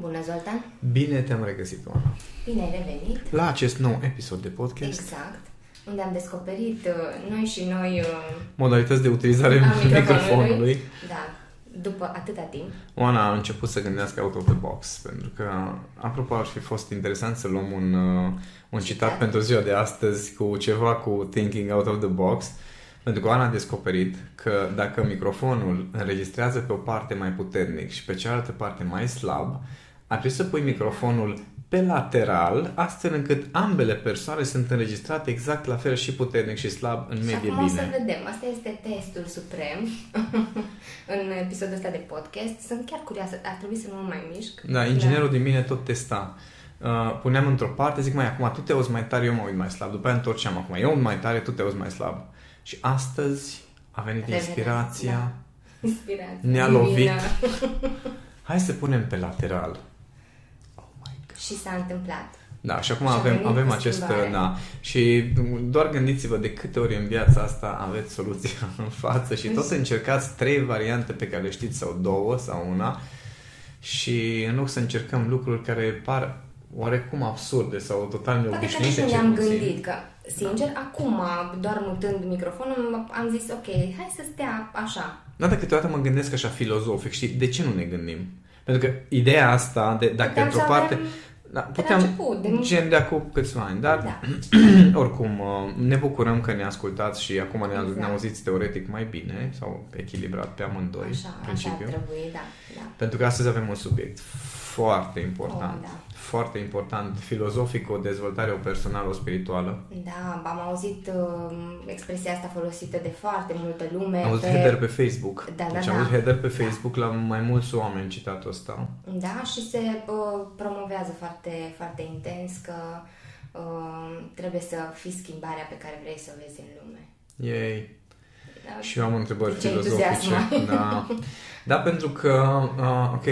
Bună, Zoltan! Bine te-am regăsit, Oana! Bine ai revenit! La acest nou episod de podcast. Exact. Unde am descoperit uh, noi și noi... Uh, Modalități de utilizare a microfonului. Da, după atâta timp. Oana a început să gândească out of the box, pentru că, apropo, ar fi fost interesant să luăm un, uh, un citat, citat pentru ziua de astăzi cu ceva cu thinking out of the box. Pentru că Ana a descoperit că dacă microfonul înregistrează pe o parte mai puternic și pe cealaltă parte mai slab, ar trebui să pui microfonul pe lateral, astfel încât ambele persoane sunt înregistrate exact la fel și puternic și slab în medie și acum bine. să vedem. Asta este testul suprem în episodul ăsta de podcast. Sunt chiar curioasă. Ar trebui să nu mă mai mișc. Da, inginerul da. din mine tot testa. Uh, puneam într-o parte, zic, mai acum tu te auzi mai tare, eu mă uit mai slab. După aia întorceam acum, eu mai tare, tu te auzi mai slab. Și astăzi a venit Reveneți, inspirația, da. inspirația, ne-a lovit. Hai să punem pe lateral. Oh my God. Și s-a întâmplat. Da, și acum și avem, avem acest... Da, și doar gândiți-vă de câte ori în viața asta aveți soluția în față și tot încercați trei variante pe care le știți sau două sau una și în loc să încercăm lucruri care par oarecum absurde sau total neobișnuite. Poate că ne-am gândit că Sincer, da. acum, doar mutând microfonul, am zis, ok, hai să stea așa. Da, dar câteodată mă gândesc așa filozofic, știi, de ce nu ne gândim? Pentru că ideea asta, de, dacă Puteam într-o parte... Avem... Da, puteam, început, de... gen de acum câțiva ani, dar da. oricum uh, ne bucurăm că ne ascultați și acum ne, exact. ne auziți teoretic mai bine sau echilibrat pe amândoi, așa, principiu. Așa trebuie, da, da. Pentru că astăzi avem un subiect foarte important. Oh, da foarte important, filozofic, o dezvoltare o personală, o spirituală. Da, am auzit uh, expresia asta folosită de foarte multă lume. Am auzit pe... header pe Facebook. Da, da, deci da. am auzit header pe da. Facebook da. la mai mulți oameni citatul ăsta. Da, și se uh, promovează foarte, foarte intens că uh, trebuie să fii schimbarea pe care vrei să o vezi în lume. Yay! Da. Și eu am întrebări filozofice. Da. da, pentru că, uh, ok,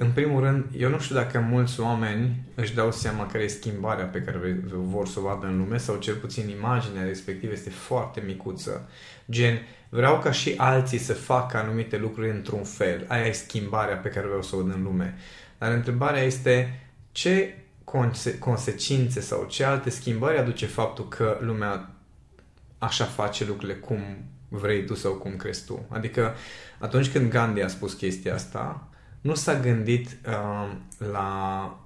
în primul rând, eu nu știu dacă mulți oameni își dau seama care e schimbarea pe care vor să o vadă în lume sau cel puțin imaginea respectivă este foarte micuță. Gen, vreau ca și alții să facă anumite lucruri într-un fel. Aia e schimbarea pe care vreau să o văd în lume. Dar întrebarea este ce conse- consecințe sau ce alte schimbări aduce faptul că lumea așa face lucrurile cum vrei tu sau cum crezi tu. Adică atunci când Gandhi a spus chestia asta, nu s-a gândit uh, la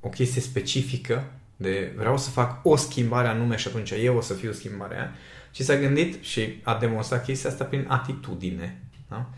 o chestie specifică de vreau să fac o schimbare anume și atunci eu o să fiu schimbarea ci s-a gândit și a demonstrat chestia asta prin atitudine. Da?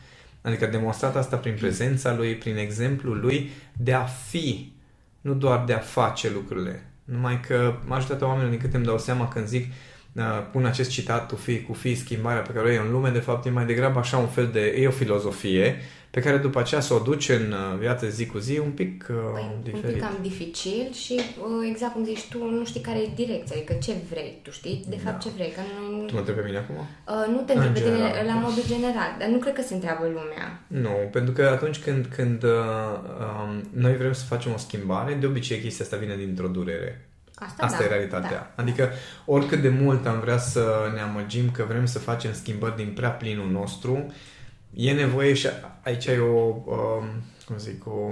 Adică a demonstrat asta prin prezența lui, prin exemplul lui de a fi, nu doar de a face lucrurile. Numai că majoritatea oamenilor, din câte îmi dau seama când zic uh, pun acest citat tu fi cu fi schimbarea pe care o e în lume, de fapt e mai degrabă așa un fel de, e o filozofie pe care după aceea să o duci în uh, viața zi cu zi un pic uh, păi, diferit. Un pic cam dificil și uh, exact cum zici tu, nu știi care e direcția, adică ce vrei, tu știi de fapt da. ce vrei. Că nu, tu mă întrebi pe mine acum? Uh, nu te întrebi pe tine la modul general, dar nu cred că se întreabă lumea. Nu, pentru că atunci când, când uh, um, noi vrem să facem o schimbare, de obicei chestia asta vine dintr-o durere. Asta, Asta da, e realitatea. Da. Adică oricât de mult am vrea să ne amăgim că vrem să facem schimbări din prea plinul nostru, e nevoie și aici e o, um, cum zic, o,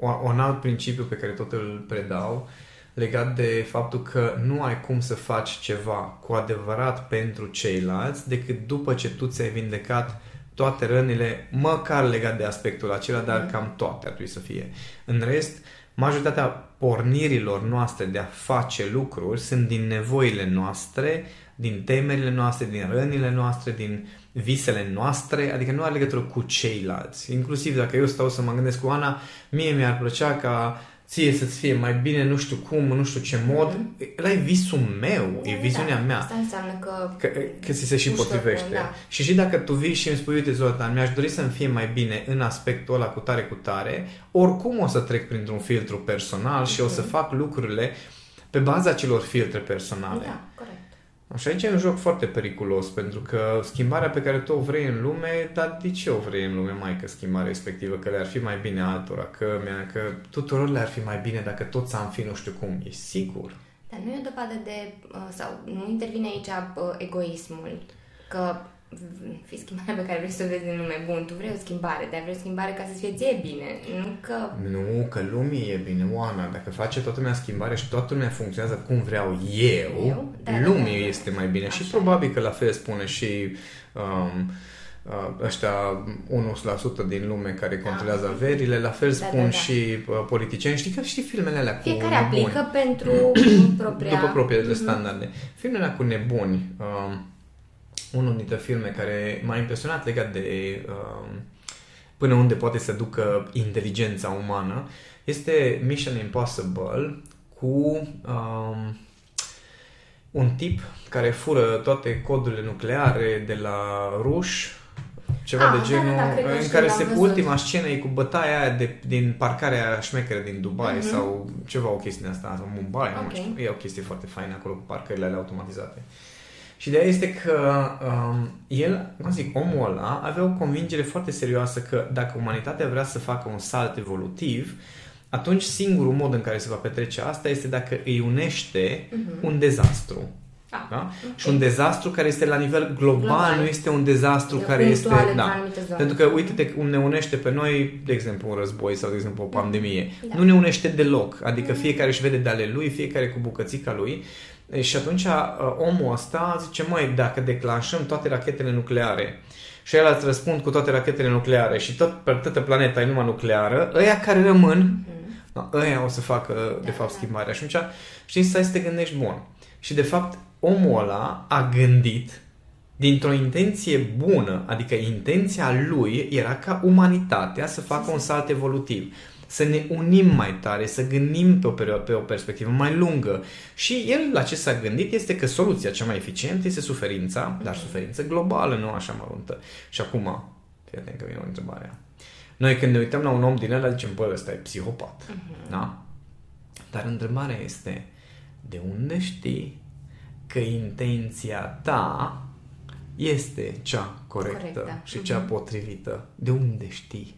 o, un alt principiu pe care tot îl predau legat de faptul că nu ai cum să faci ceva cu adevărat pentru ceilalți decât după ce tu ți-ai vindecat toate rănile, măcar legat de aspectul acela, dar mm. cam toate ar trebui să fie. În rest, majoritatea pornirilor noastre de a face lucruri sunt din nevoile noastre, din temerile noastre, din rănile noastre, din visele noastre, adică nu are legătură cu ceilalți. Inclusiv dacă eu stau să mă gândesc cu Ana, mie mi-ar plăcea ca ție să-ți fie mai bine, nu știu cum, nu știu ce mod. Mm-hmm. Ăla e visul meu, da, e viziunea da. mea. Asta înseamnă că... Că, că ți se și potrivește. Da. Și și dacă tu vii și îmi spui, uite Zoltan, mi-aș dori să-mi fie mai bine în aspectul ăla cu tare cu tare, oricum o să trec printr-un filtru personal mm-hmm. și o să mhm. fac lucrurile pe baza celor filtre personale. Da, corect. Și aici e un joc foarte periculos, pentru că schimbarea pe care tu o vrei în lume, dar de ce o vrei în lume mai că schimbarea respectivă? Că le-ar fi mai bine altora, că, că tuturor le-ar fi mai bine dacă toți am fi nu știu cum. E sigur. Dar nu e o dovadă de, uh, sau nu intervine aici uh, egoismul, că fi schimbarea pe care vrei să o vezi în lume. Bun, tu vrei o schimbare, dar vrei o schimbare ca să-ți fie ție bine, nu că... Nu, că lumii e bine, Oana. Dacă face toată lumea schimbare și toată lumea funcționează cum vreau eu, eu? Da, lumii da, da, este mai bine. Așa. Și probabil că la fel spune și um, uh, ăștia 1% din lume care controlează da. averile, la fel spun da, da, da. și uh, politicieni. Știi că știi filmele alea cu Fiecare nebuni. aplică pentru propria... După propriile mm-hmm. standarde. Filmele alea cu nebuni. Uh, unul dintre filme care m-a impresionat legat de uh, până unde poate să ducă inteligența umană este Mission Impossible cu um, un tip care fură toate codurile nucleare de la ruși ceva ah, de genul, da, da, da, în care se ultima scenă e cu bătaia aia de, din parcarea șmecheră din Dubai mm-hmm. sau ceva o chestie asta, sau Mumbai, okay. nu mai știu. E o chestie foarte faină acolo cu parcările alea automatizate. Și ideea este că um, el, cum zic, omul ăla avea o convingere foarte serioasă că dacă umanitatea vrea să facă un salt evolutiv, atunci singurul mod în care se va petrece asta este dacă îi unește uh-huh. un dezastru. Ah, da? Okay. Și un dezastru care este la nivel global, global. nu este un dezastru de care este... Da. Pentru că, uite-te, ne unește pe noi, de exemplu, un război sau, de exemplu, o pandemie. Da. Nu ne unește deloc. Adică mm. fiecare își vede de ale lui, fiecare cu bucățica lui. Și atunci uh, omul ăsta zice, măi, dacă declanșăm toate rachetele nucleare și el îți răspund cu toate rachetele nucleare și tot, pe toată planeta e numai nucleară, ăia care rămân, mm-hmm. ăia o să facă, da, de fapt, da. schimbarea. Și atunci, știi, stai să te gândești bun. Și, de fapt, omul ăla a gândit dintr-o intenție bună, adică intenția lui era ca umanitatea să facă un salt evolutiv să ne unim mai tare, să gândim pe o, perioadă, pe o perspectivă mai lungă. Și el la ce s-a gândit este că soluția cea mai eficientă este suferința, dar suferință globală, nu așa măruntă. Și acum, fii atent că vine o întrebare. Noi când ne uităm la un om din ăla, zicem, bă, ăsta e psihopat. Uh-huh. Da? Dar întrebarea este, de unde știi că intenția ta este cea corectă, corectă. și cea uh-huh. potrivită? De unde știi?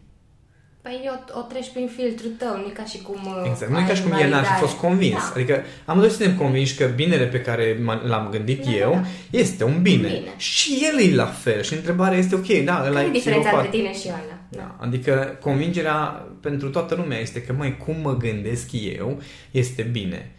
Păi o, o treci prin filtrul tău, nu e ca și cum... Uh, exact, nu e ca și cum el n-ar fi fost convins. Da. Adică amândoi suntem convinși că binele pe care l-am gândit da, eu da. este un bine. bine. Și el e la fel. Și întrebarea este ok, da, ăla e diferența între tine și ăla? Da. Adică convingerea pentru toată lumea este că, mai cum mă gândesc eu, este bine.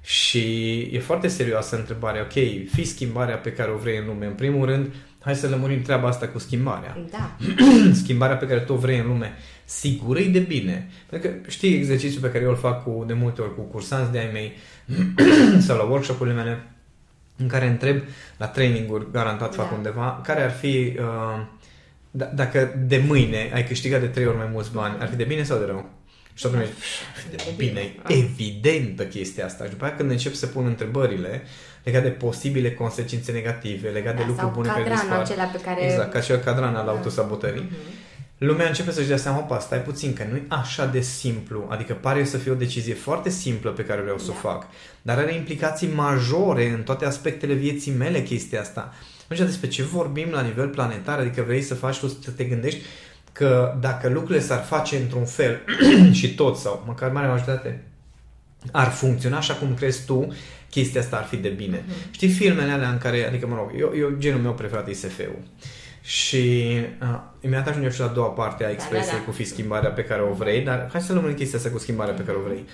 Și e foarte serioasă întrebarea, ok, fi schimbarea pe care o vrei în lume. În primul rând, hai să lămurim treaba asta cu schimbarea. Da. schimbarea pe care tu o vrei în lume sigur e de bine. Pentru că știi exercițiul pe care eu îl fac cu, de multe ori cu cursanți de ai mei sau la workshop-urile mele în care întreb la training-uri, garantat fac da. undeva, care ar fi uh, d- dacă de mâine ai câștigat de trei ori mai mulți bani, ar fi de bine sau de rău? Și atunci, de bine, evidentă chestia asta. Și după aceea când încep să pun întrebările legate de posibile consecințe negative, legate da, de lucruri bune care dispar. pe care... Exact, ca și el cadran al da. autosabotării. Mm-hmm lumea începe să-și dea seama, opa, stai puțin, că nu e așa de simplu, adică pare să fie o decizie foarte simplă pe care vreau să o da. fac, dar are implicații majore în toate aspectele vieții mele chestia asta. Atunci despre ce vorbim la nivel planetar, adică vrei să faci tu să te gândești că dacă lucrurile s-ar face într-un fel și tot sau măcar mare majoritate ar funcționa așa cum crezi tu, chestia asta ar fi de bine. Mm-hmm. Știi filmele alea în care, adică mă rog, eu, eu genul meu preferat e SF-ul. Și uh, imediat ajungem și la a doua parte a expresiei da, da, da. cu fi schimbarea pe care o vrei, dar hai să luăm chestia asta cu schimbarea pe care o vrei.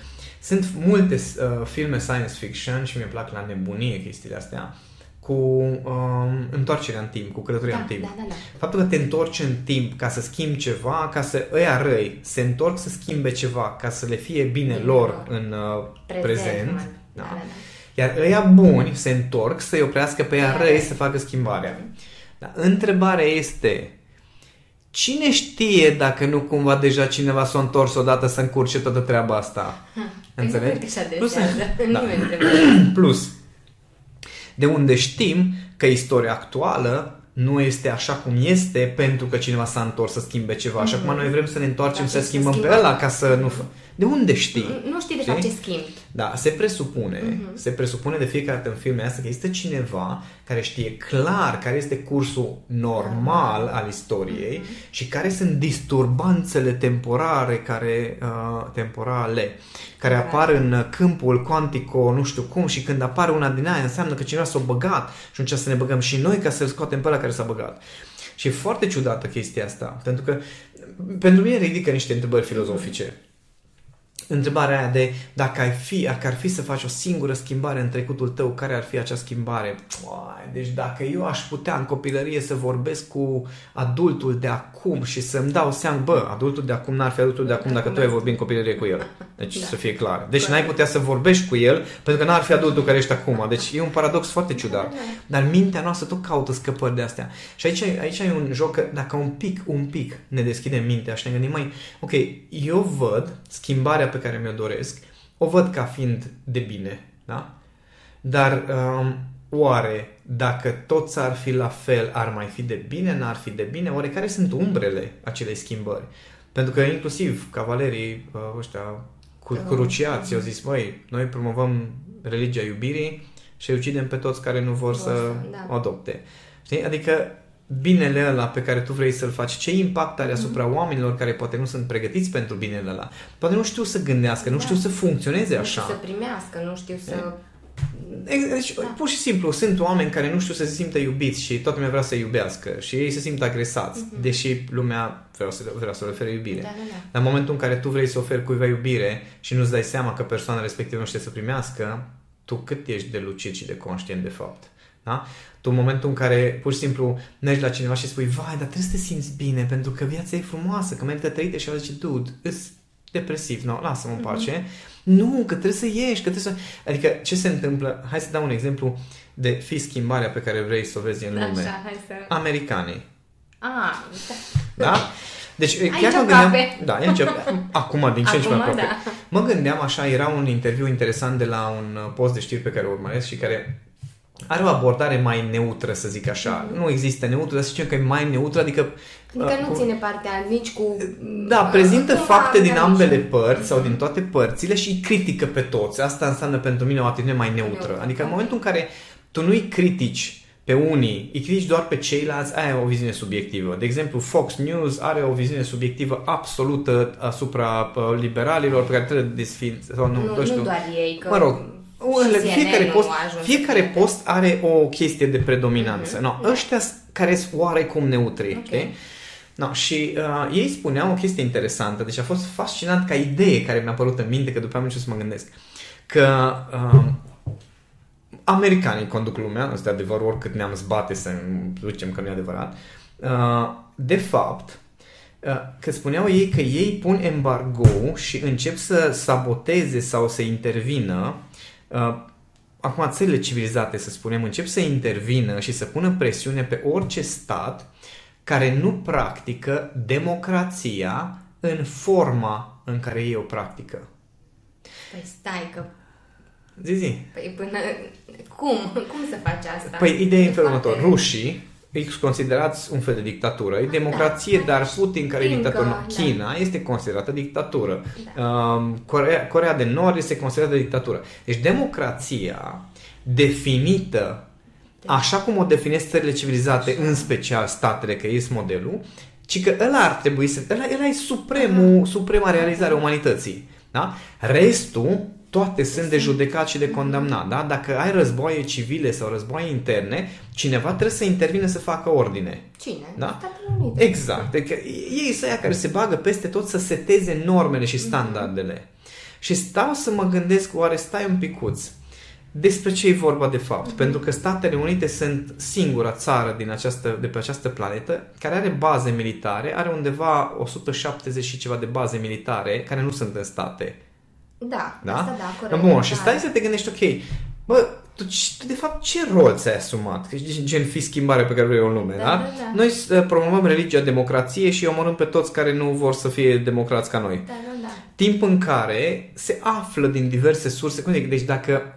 Sunt multe uh, filme science fiction și mi-e plac la nebunie chestiile astea cu um, întoarcerea în timp, cu călătoria da, în timp. Da, da, da. Faptul că te întorci în timp ca să schimbi ceva, ca să ăia răi se întorc să schimbe ceva, ca să le fie bine, bine lor, lor în uh, prezent. prezent da. Da, da, da. Iar ăia buni se întorc să-i oprească pe ăia răi să facă schimbarea. Mm. Dar întrebarea este, cine știe dacă nu cumva deja cineva s-a întors odată să încurce toată treaba asta? Ha, Înțelegi? Plus, da. Plus, de unde știm că istoria actuală nu este așa cum este pentru că cineva s-a întors să schimbe ceva. Mm-hmm. Și acum noi vrem să ne întoarcem să schimbăm pe ăla ca să nu... De unde știi? Nu, nu știi de fapt ce schimbi. Da, se presupune, uh-huh. se presupune de fiecare dată în filme asta că există cineva care știe clar care este cursul normal al istoriei uh-huh. și care sunt disturbanțele temporare care uh, temporale care apar în câmpul cuantico, nu știu cum, și când apare una din aia înseamnă că cineva s-a băgat și atunci să ne băgăm și noi ca să-l scoatem pe ăla care s-a băgat. Și e foarte ciudată chestia asta, pentru că pentru mine ridică niște întrebări filozofice întrebarea aia de dacă ai fi, dacă ar fi să faci o singură schimbare în trecutul tău, care ar fi acea schimbare? Uai, deci dacă eu aș putea în copilărie să vorbesc cu adultul de acum și să-mi dau seama, bă, adultul de acum n-ar fi adultul de acum dacă tu ai vorbit în copilărie cu el. Deci da. să fie clar. Deci n-ai putea să vorbești cu el pentru că n-ar fi adultul care ești acum. Deci e un paradox foarte ciudat. Dar mintea noastră tot caută scăpări de astea. Și aici, aici e un joc că dacă un pic, un pic ne deschidem mintea și ne gândim, mai, ok, eu văd schimbarea pe care mi-o doresc, o văd ca fiind de bine, da? Dar um, oare dacă toți ar fi la fel, ar mai fi de bine, n-ar fi de bine? Oare care sunt umbrele acelei schimbări? Pentru că inclusiv cavalerii uh, ăștia cu, cruciați au zis, măi, noi promovăm religia iubirii și ucidem pe toți care nu vor, vor să da. o adopte. Știi? Adică binele ăla pe care tu vrei să-l faci, ce impact are asupra mm-hmm. oamenilor care poate nu sunt pregătiți pentru binele ăla. Poate nu știu să gândească, da. nu știu să funcționeze nu așa. Nu știu să primească, nu știu să... Deci, da. pur și simplu, sunt oameni care nu știu să se simtă iubiți și toată lumea vrea să iubească și ei se simt agresați, mm-hmm. deși lumea vrea să, vrea să le ofere iubire. Da, da, da. Dar în momentul în care tu vrei să oferi cuiva iubire și nu-ți dai seama că persoana respectivă nu știe să primească, tu cât ești de lucid și de conștient de fapt. Da? Tu în momentul în care pur și simplu mergi la cineva și spui, vai, dar trebuie să te simți bine pentru că viața e frumoasă, că merită trăită și el zice, dude, îs depresiv, nu, lasă-mă în mhm. pace. Mm-hmm. Nu, că trebuie să ieși, că trebuie să... Adică ce se întâmplă? Hai să dau un exemplu de fi schimbarea pe care vrei să o vezi în lume. Așa, hai să... Americanii. Ah, da. da? Deci aici chiar mă gândeam... Cape. Da, aici, acum din ce în ce mai aproape. Da. Mă gândeam așa, era un interviu interesant de la un post de știri pe care o urmăresc și care are o abordare mai neutră, să zic așa. Mm-hmm. Nu există neutru, dar să zicem că e mai neutră, adică... Adică nu cu, ține partea nici cu... Da, prezintă fapte din ambele nici... părți sau din toate părțile și critică pe toți. Asta înseamnă pentru mine o atitudine mai neutră. Neutră. Adică în momentul în care tu nu-i critici pe unii, îi critici doar pe ceilalți, aia e o viziune subiectivă. De exemplu, Fox News are o viziune subiectivă absolută asupra uh, liberalilor pe care trebuie desfinți. Sau nu, nu, știu. nu doar ei, că... Mă rog, fiecare post, fiecare post are o chestie de predominanță. Mm-hmm. No, ăștia care sunt oarecum neutri. Okay. Okay? No, și uh, ei spuneau o chestie interesantă, deci a fost fascinant ca idee care mi-a apărut în minte, că după am început să mă gândesc, că uh, americanii conduc lumea, ăsta e adevăr, oricât ne-am zbate să ducem că nu e adevărat, uh, de fapt, uh, că spuneau ei că ei pun embargo și încep să saboteze sau să intervină Uh, acum țările civilizate, să spunem, încep să intervină și să pună presiune pe orice stat care nu practică democrația în forma în care ei o practică. Păi stai că... Zi, zi. Păi până... Cum? Cum să faci asta? Păi ideea e în felul următor. Rușii e considerați un fel de dictatură. E democrație, da, dar Putin, care e dictator, da. China este considerată dictatură. Da. Um, Corea, Corea de Nord este considerată dictatură. Deci democrația definită așa cum o definesc țările civilizate, în special statele, că este modelul, ci că ăla ar trebui să... Ăla, ăla e supremul, suprema realizare a umanității. Da? Restul toate sunt de judecat și de condamnat. Da? Dacă ai războaie civile sau războaie interne, cineva trebuie să intervine să facă ordine. Cine? Da? Exact. Deci, ei să care se bagă peste tot să seteze normele și standardele. Mm-hmm. Și stau să mă gândesc, oare stai un picuț, despre ce e vorba de fapt. Mm-hmm. Pentru că Statele Unite sunt singura țară din această, de pe această planetă care are baze militare, are undeva 170 și ceva de baze militare care nu sunt în state da, da? Asta da, corect. Bun, și stai să te gândești, ok, bă, tu, tu de fapt ce rol ți-ai asumat? Că gen fi schimbare pe care vrei în lume, da? da? da, da. Noi uh, promovăm religia, democrație și omorâm pe toți care nu vor să fie democrați ca noi. Da, da, da. Timp în care se află din diverse surse, cum zic, deci dacă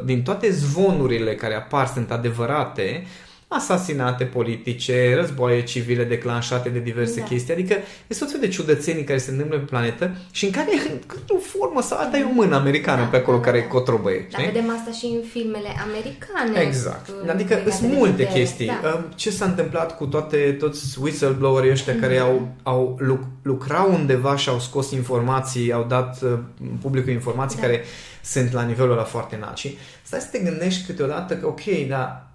1% din toate zvonurile care apar sunt adevărate, asasinate politice, războaie civile declanșate de diverse da. chestii, adică e tot fel de ciudățenii care se întâmplă pe planetă și în care, într-o formă sau alta, e o mână americană da, pe acolo da, care da. cotrobăie. Da, vedem asta și în filmele americane. Exact. Adică sunt multe de, chestii. Da. Ce s-a întâmplat cu toate, toți whistleblowerii ăștia mm-hmm. care mhm. au, au lucrau undeva și au scos informații, au dat uh, publicul informații da. care sunt la nivelul ăla foarte înalt. Și stai să te gândești câteodată că, ok, dar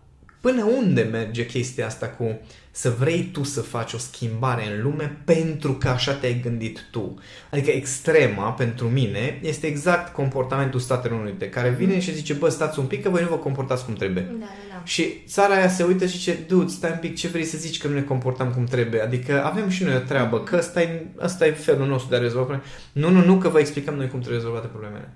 Până unde merge chestia asta cu să vrei tu să faci o schimbare în lume pentru că așa te-ai gândit tu? Adică extrema, pentru mine, este exact comportamentul Statelor Unite, care vine și zice, bă, stați un pic că voi nu vă comportați cum trebuie. Da, da, da. Și țara aia se uită și zice, dude, stai un pic, ce vrei să zici că nu ne comportăm cum trebuie? Adică avem și noi o treabă, că ăsta e, ăsta e felul nostru de a rezolva probleme. Nu, nu, nu, că vă explicăm noi cum trebuie rezolvate problemele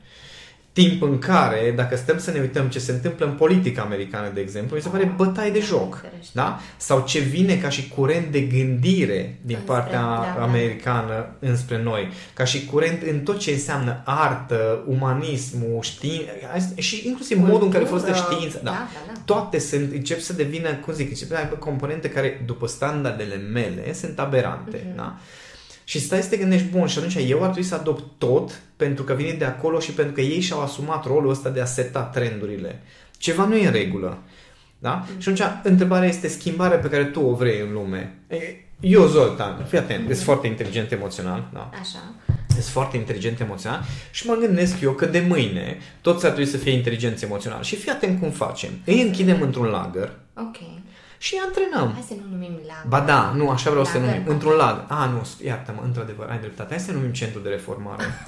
timp în care, dacă stăm să ne uităm ce se întâmplă în politica americană, de exemplu, mi se pare bătaie de joc. Da? Sau ce vine ca și curent de gândire din partea da, da. americană înspre noi. Ca și curent în tot ce înseamnă artă, umanismul, știință și inclusiv Cultură. modul în care folosește știința. Da. Da, da, da. Toate sunt, încep să devină, cum zic, încep să aibă componente care, după standardele mele, sunt aberante. Uh-huh. Da? Și stai să te gândești, bun, și atunci eu ar trebui să adopt tot pentru că vine de acolo și pentru că ei și-au asumat rolul ăsta de a seta trendurile. Ceva nu e în regulă. Da? Mm. Și atunci, întrebarea este schimbarea pe care tu o vrei în lume. Eu, Zoltan, fii atent, mm. ești foarte inteligent emoțional. Da? Așa. Ești foarte inteligent emoțional și mă gândesc eu că de mâine toți ar trebui să fie inteligenți emoțional. Și fii atent cum facem. Îi închidem într-un lagăr. Ok și antrenăm. Hai să nu numim lag. Ba da, nu, așa vreau să numim. Într-un lag. A, nu, iartă-mă, într-adevăr, ai dreptate. Hai să numim centru de reformare.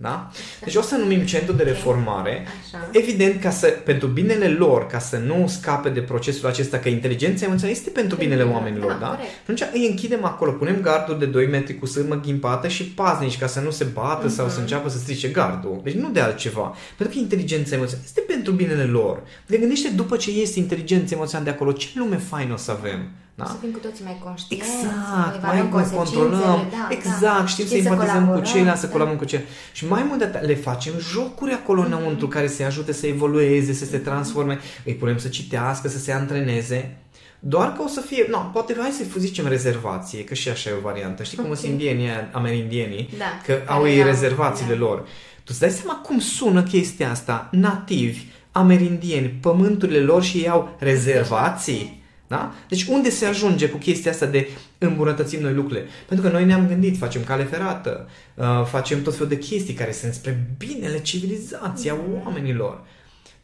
Da? Deci o să numim centru de reformare, Așa. evident, ca să, pentru binele lor, ca să nu scape de procesul acesta, că inteligența emoțională este pentru binele oamenilor, da? da? Atunci îi închidem acolo, punem garduri de 2 metri cu sârmă ghimpată și paznici ca să nu se bată uh-huh. sau să mhm. înceapă să strice gardul. Deci nu de altceva. Pentru că inteligența emoțională este pentru binele lor. De gândește după ce iese inteligența emoțională de acolo, ce lume faină o să avem. Da? Să fim cu toții mai conștienți, exact, mai, mai controlăm, da, exact, da. știm, știm să empatizăm cu ceilalți, să da. colaborăm cu ceilalți. Și mai mult de atât, le facem jocuri acolo mm-hmm. înăuntru care să-i ajute să evolueze, să se transforme, îi punem să citească, să se antreneze. Doar că o să fie, nu, poate hai să zicem rezervație, că și așa e o variantă. Știi cum okay. sunt indienii, amerindienii, da, că au ei rezervațiile da. lor. Tu îți dai seama cum sună chestia asta? Nativi, amerindieni, pământurile lor și ei au rezervații. Da? Deci unde se ajunge cu chestia asta de îmbunătățim noi lucrurile? Pentru că noi ne-am gândit, facem cale ferată, uh, facem tot felul de chestii care sunt spre binele civilizației a oamenilor.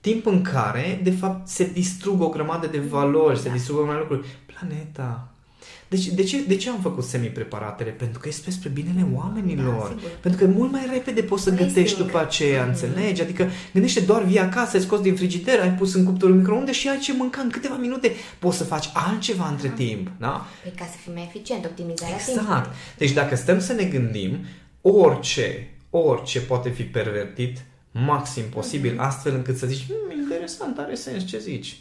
Timp în care, de fapt, se distrug o grămadă de valori, se distrug o grămadă de lucruri. Planeta, deci, de ce, de ce am făcut semi-preparatele? Pentru că este spre binele oamenilor. Da, Pentru că mult mai repede poți să mai gătești după aceea, mm-hmm. înțelegi? Adică gândește doar vii acasă, ai scos din frigider, ai pus în cuptorul microunde și ai ce mânca în câteva minute. Poți să faci altceva între da. timp. Da? Păi ca să fii mai eficient, optimizarea Exact. Timpului. Deci dacă stăm să ne gândim, orice, orice poate fi pervertit maxim posibil, mm-hmm. astfel încât să zici, mm, interesant, are sens ce zici.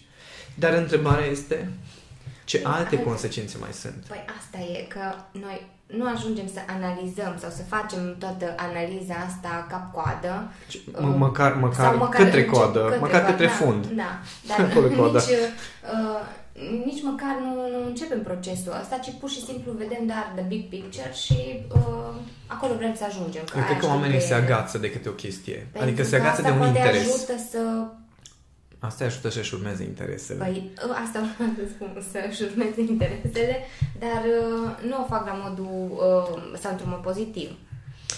Dar întrebarea este, ce alte Alt... consecințe mai sunt? Păi asta e, că noi nu ajungem să analizăm sau să facem toată analiza asta cap-coadă. M- măcar, măcar, sau măcar către coadă, către măcar coadă, către fund. Da, da dar nici, uh, nici măcar nu, nu începem procesul ăsta, ci pur și simplu vedem doar the big picture și uh, acolo vrem să ajungem. Eu cred că oamenii se agață de câte o chestie. Pentru adică se agață de un interes. ajută să Asta îi ajută să-și urmeze interesele. Păi, ă, asta vreau să spun, să-și urmeze interesele, dar uh, nu o fac la modul uh, sau într-un mod pozitiv.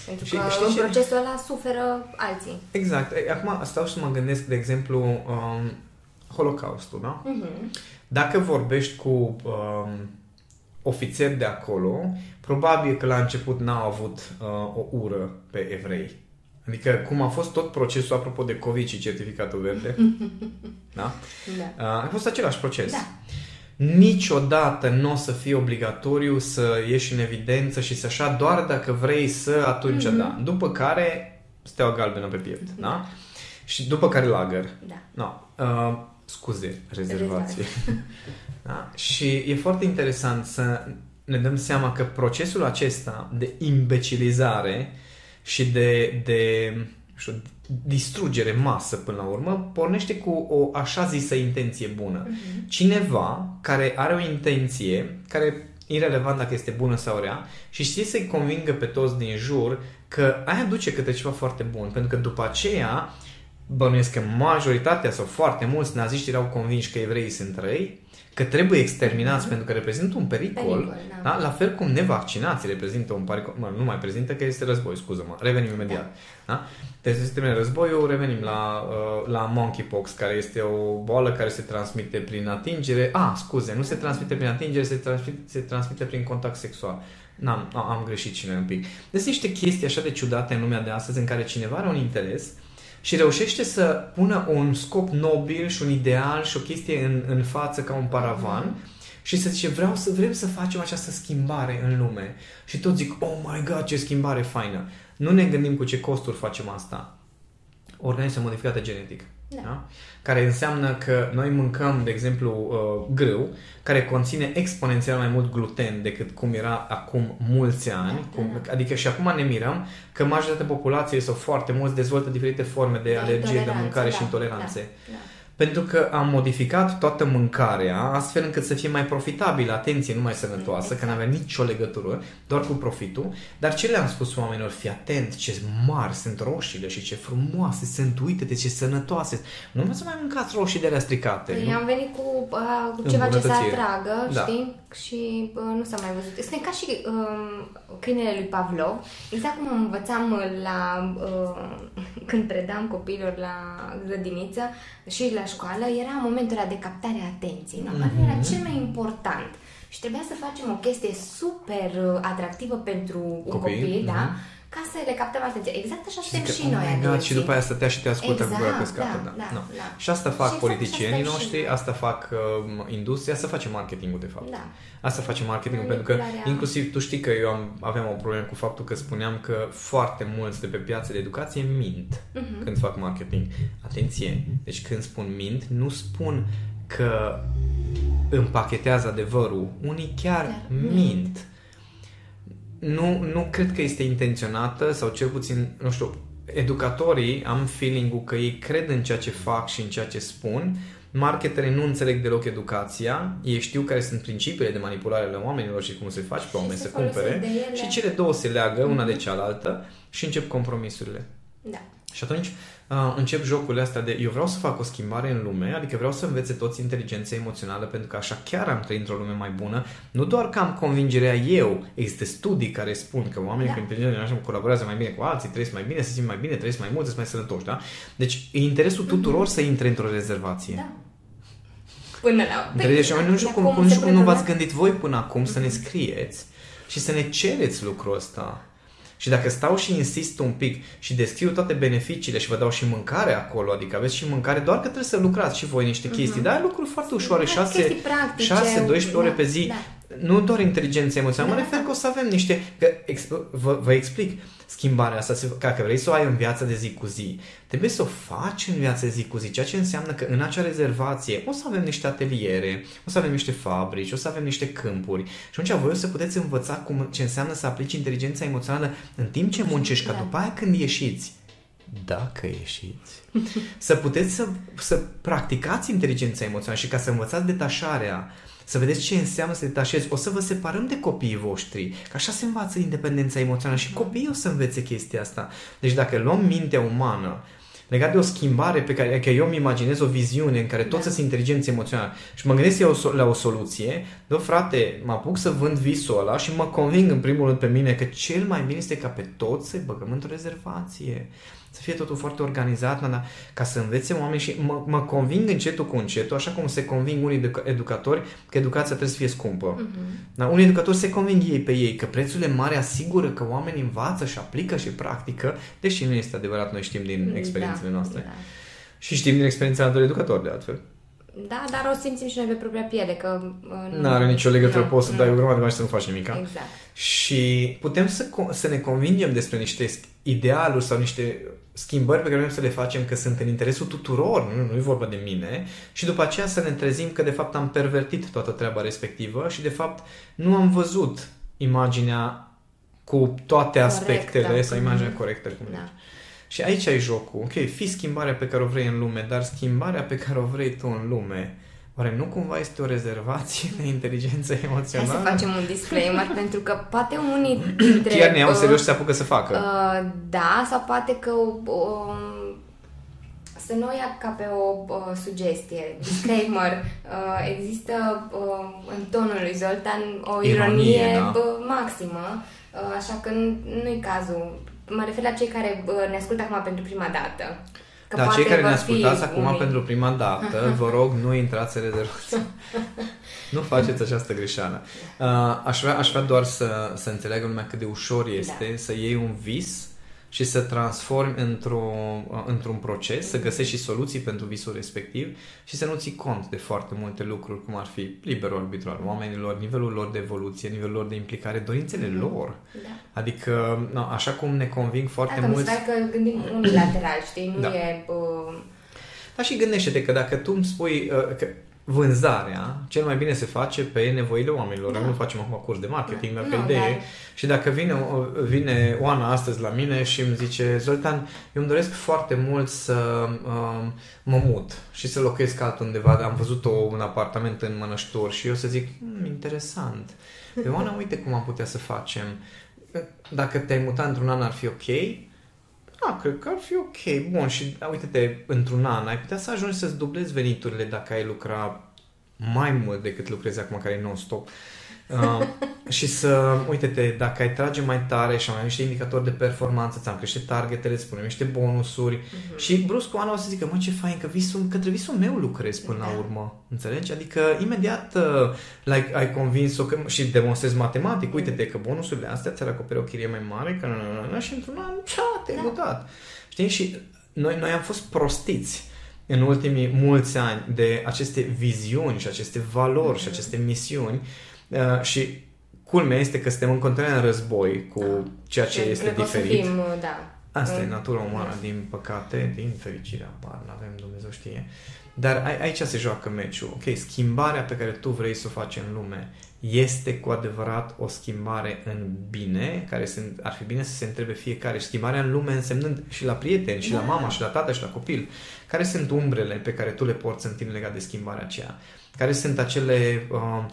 Pentru și, că știi, în procesul ăla suferă alții. Exact. Acum stau și mă gândesc, de exemplu, um, Holocaustul, da? Uh-huh. Dacă vorbești cu um, ofițeri de acolo, probabil că la început n-au avut uh, o ură pe evrei Adică cum a fost tot procesul, apropo de COVID și certificatul verde, da? da. A fost același proces. Da. Niciodată nu o să fie obligatoriu să ieși în evidență și să așa, doar dacă vrei să, atunci mm-hmm. da. După care, steaua galbenă pe piept, da? da? Și după care lagăr. Da. No. Uh, scuze, rezervație. da? Și e foarte interesant să ne dăm seama că procesul acesta de imbecilizare și de, de și o distrugere masă până la urmă, pornește cu o așa zisă intenție bună. Uh-huh. Cineva care are o intenție, care irrelevant dacă este bună sau rea, și știe să-i convingă pe toți din jur că aia duce către ceva foarte bun, pentru că după aceea bănuiesc că majoritatea sau foarte mulți naziști erau convinși că evreii sunt răi, că trebuie exterminați mm-hmm. pentru că reprezintă un pericol, pericol da. Da? la fel cum nevaccinații reprezintă un pericol, mă, nu mai prezintă că este război, scuză-mă, revenim imediat. Da. Da? Deci să termine războiul, revenim la, uh, la monkeypox, care este o boală care se transmite prin atingere, ah, scuze, nu se transmite prin atingere, se transmite, se transmite prin contact sexual. N-am, am greșit cine un pic. Deci niște chestii așa de ciudate în lumea de astăzi în care cineva are un interes și reușește să pună un scop nobil și un ideal și o chestie în, în față ca un paravan și să zice vreau să vrem să facem această schimbare în lume. Și toți zic, oh my god, ce schimbare faină. Nu ne gândim cu ce costuri facem asta. Organisme modificate genetic. Da. Da? Care înseamnă că noi mâncăm, de exemplu, uh, grâu, care conține exponențial mai mult gluten decât cum era acum mulți ani. Da, cum, da. Adică și acum ne mirăm că majoritatea populației sau foarte mulți dezvoltă diferite forme de, de alergie de mâncare da, și intoleranțe. Da, da pentru că am modificat toată mâncarea astfel încât să fie mai profitabilă, atenție, nu mai sănătoasă, exact. că nu avea nicio legătură, doar cu profitul. Dar ce le-am spus oamenilor? Fii atent, ce mari sunt roșiile și ce frumoase sunt, uite-te ce sănătoase. Nu mai să mai mâncați roșii de la stricate. Păi am venit cu, uh, cu ceva ce se atragă, da. știi? Și uh, nu s-a mai văzut. Este ca și uh, câinele lui Pavlov, exact cum învățam la uh, când predam copiilor la grădiniță și la școală, era momentul ăla de captare a atenției. Nu? Mm-hmm. Era cel mai important. Și trebuia să facem o chestie super uh, atractivă pentru copii, copil, mm-hmm. da? Mhm ca să le captăm atenția. Exact așa suntem și, și noi. Oh God, și după aia stătea și te ascultă exact, cu gura căscată. Da, da, no. da. Și asta fac și politicienii noștri, și... asta fac uh, industria, să face marketingul de fapt. Da. Asta face marketingul, pentru că inclusiv tu știi că eu am, aveam o problemă cu faptul că spuneam că foarte mulți de pe piața de educație mint uh-huh. când fac marketing. Atenție! Deci când spun mint, nu spun că împachetează adevărul. Unii chiar mint. mint nu, nu cred că este intenționată sau cel puțin, nu știu, educatorii am feeling-ul că ei cred în ceea ce fac și în ceea ce spun, marketerii nu înțeleg deloc educația, ei știu care sunt principiile de manipulare ale oamenilor și cum se faci pe oameni să cumpere și cele două se leagă una de cealaltă și încep compromisurile. Da. Și atunci uh, încep jocurile astea de eu vreau să fac o schimbare în lume, adică vreau să învețe toți inteligența emoțională pentru că așa chiar am trăit într-o lume mai bună, nu doar că am convingerea eu, există studii care spun că oamenii da. cu inteligență emoțională colaborează mai bine cu alții, trăiesc mai bine, se simt mai bine, trăiesc mai mult, sunt mai sănătoși, da? Deci e interesul mhm. tuturor mm-hmm. să intre într-o rezervație. Da. Până la... Păi, deci, nu știu cum, cum, cum nu v-ați gândit voi până acum mm-hmm. să ne mhm. scrieți și să ne cereți lucrul ăsta. Și dacă stau și insist un pic și descriu toate beneficiile și vă dau și mâncare acolo, adică aveți și mâncare, doar că trebuie să lucrați și voi niște chestii, uh-huh. dar lucruri foarte ușoare, 6-12 ore da, pe zi. Da nu doar inteligența emoțională, mă refer că o să avem niște... Că, ex, vă, vă explic schimbarea asta, dacă vrei să o ai în viața de zi cu zi, trebuie să o faci în viața de zi cu zi, ceea ce înseamnă că în acea rezervație o să avem niște ateliere, o să avem niște fabrici, o să avem niște câmpuri. Și atunci voi o să puteți învăța cum, ce înseamnă să aplici inteligența emoțională în timp ce muncești, ca după aia când ieșiți. Dacă ieșiți, să puteți să, să practicați inteligența emoțională și ca să învățați detașarea să vedeți ce înseamnă să detașezi. O să vă separăm de copiii voștri, că așa se învață independența emoțională și copiii o să învețe chestia asta. Deci dacă luăm mintea umană legat de o schimbare pe care că eu îmi imaginez o viziune în care toți da. sunt inteligenți emoționali și mă gândesc eu la o soluție, dă frate, mă apuc să vând visul ăla și mă conving în primul rând pe mine că cel mai bine este ca pe toți să-i băgăm într-o rezervație să fie totul foarte organizat, dar ca să învețe oameni și mă, mă conving încetul cu încetul, așa cum se conving unii educatori că educația trebuie să fie scumpă. Uh-huh. Dar unii educatori se conving ei pe ei că prețurile mari asigură că oamenii învață și aplică și practică, deși nu este adevărat, noi știm din da, experiențele da, noastre. Da. Și știm din experiența altor educatori, de altfel. Da, dar o simțim și noi pe propria piele, că... Uh, nu are nicio legătură, no, poți să no. dai o grămadă de bani și să nu faci nimic. Exact. Și putem să, să ne convingem despre niște idealuri sau niște schimbări pe care vrem să le facem că sunt în interesul tuturor, nu, nu e vorba de mine, și după aceea să ne trezim că de fapt am pervertit toată treaba respectivă și de fapt nu am văzut imaginea cu toate aspectele, Corect, sau imaginea corectă. Cum da. Și aici ai jocul. Ok, fi schimbarea pe care o vrei în lume, dar schimbarea pe care o vrei tu în lume, Oare nu cumva este o rezervație de inteligență emoțională? Hai să facem un disclaimer, pentru că poate unii dintre... Chiar ne iau serios și se apucă să facă. Uh, da, sau poate că uh, să nu o ia ca pe o uh, sugestie. Disclaimer, uh, există uh, în tonul lui Zoltan o ironie, ironie da. maximă, uh, așa că nu-i cazul. Mă refer la cei care uh, ne ascultă acum pentru prima dată. Că Dar cei care ne ascultați acum unii... pentru prima dată, vă rog, nu intrați în rezervație. nu faceți această greșeală. Uh, aș, vrea, aș vrea doar să, să înțeleagă lumea cât de ușor este da. să iei un vis și să transformi într-o, într-un proces, să găsești și soluții pentru visul respectiv și să nu ții cont de foarte multe lucruri, cum ar fi liberul arbitru al oamenilor, nivelul lor de evoluție, nivelul lor de implicare, dorințele mm-hmm. lor. Da. Adică, no, așa cum ne conving foarte da, mulți... că gândim unilateral, știi? Nu da. e... Uh... Da, și gândește-te că dacă tu îmi spui uh, că vânzarea cel mai bine se face pe nevoile oamenilor. Da. Nu facem acum curs de marketing, dar pe idee. Da. Și dacă vine, vine Oana astăzi la mine și îmi zice Zoltan, eu îmi doresc foarte mult să um, mă mut și să locuiesc altundeva. Am văzut o, un apartament în Mănăștur și eu să zic, hmm, interesant. Pe Oana, uite cum am putea să facem. Dacă te-ai mutat într-un an ar fi ok? Da, cred că ar fi ok. Bun, și uite-te, într-un an ai putea să ajungi să-ți dublezi veniturile dacă ai lucra mai mult decât lucrezi acum, care e non-stop. Uh, și să, uite-te, dacă ai trage mai tare și am mai niște indicatori de performanță, ți-am crește targetele, îți punem niște bonusuri uh-huh. și brusc oana o să zică, mă, ce fain, că visul, către visul meu lucrez până la da. urmă. Înțelegi? Adică, imediat uh, like, ai convins-o că, și demonstrezi matematic, uite-te că bonusurile astea ți-ar acoperi o chirie mai mare, că și într-un an, cea, te-ai da. mutat. Știi? Și noi, noi am fost prostiți în ultimii mulți ani de aceste viziuni și aceste valori mm-hmm. și aceste misiuni uh, și culmea este că suntem în continuare în război cu da. ceea ce este diferit. Fim, da. Asta e natura umană, da. din păcate, din fericire, apar, nu avem Dumnezeu știe. Dar aici se joacă meciul. Ok, schimbarea pe care tu vrei să o faci în lume este cu adevărat o schimbare în bine, care sunt, ar fi bine să se întrebe fiecare. Schimbarea în lume însemnând și la prieteni, și da. la mama, și la tată, și la copil. Care sunt umbrele pe care tu le porți în tine legat de schimbarea aceea? Care sunt acele uh, Uh,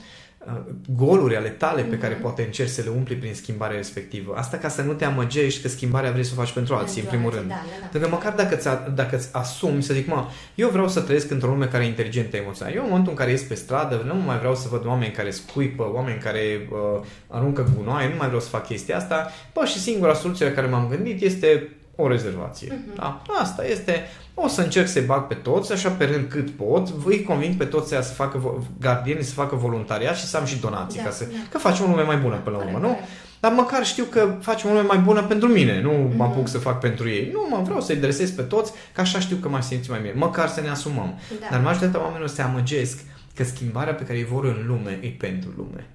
goluri ale tale pe care mhm. poate încerci să le umpli prin schimbarea respectivă. Asta ca să nu te amăgești că schimbarea vrei să o faci pentru alții, pentru în primul rând. Da, da, da. Pentru că măcar dacă îți, dacă îți asumi să zic, mă, eu vreau să trăiesc într-o lume care e inteligentă emoțional. Eu în momentul în care ies pe stradă, nu mai vreau să văd oameni care scuipă, oameni care uh, aruncă gunoaie, nu mai vreau să fac chestia asta. Bă, și singura soluție la care m-am gândit este o rezervație. Uh-huh. Da? Asta este. O să încerc să-i bag pe toți, așa pe rând cât pot, îi conving pe toți să facă gardienii să facă voluntariat și să am și donații, da, ca să, da. că facem o lume mai bună până la urmă, nu? Dar măcar știu că facem o lume mai bună pentru mine, nu mm-hmm. mă apuc să fac pentru ei. Nu, mă vreau să-i dresez pe toți, că așa știu că mai simți mai bine. Măcar să ne asumăm. Da. Dar majoritatea oamenilor se amăgesc că schimbarea pe care îi vor în lume e pentru lume.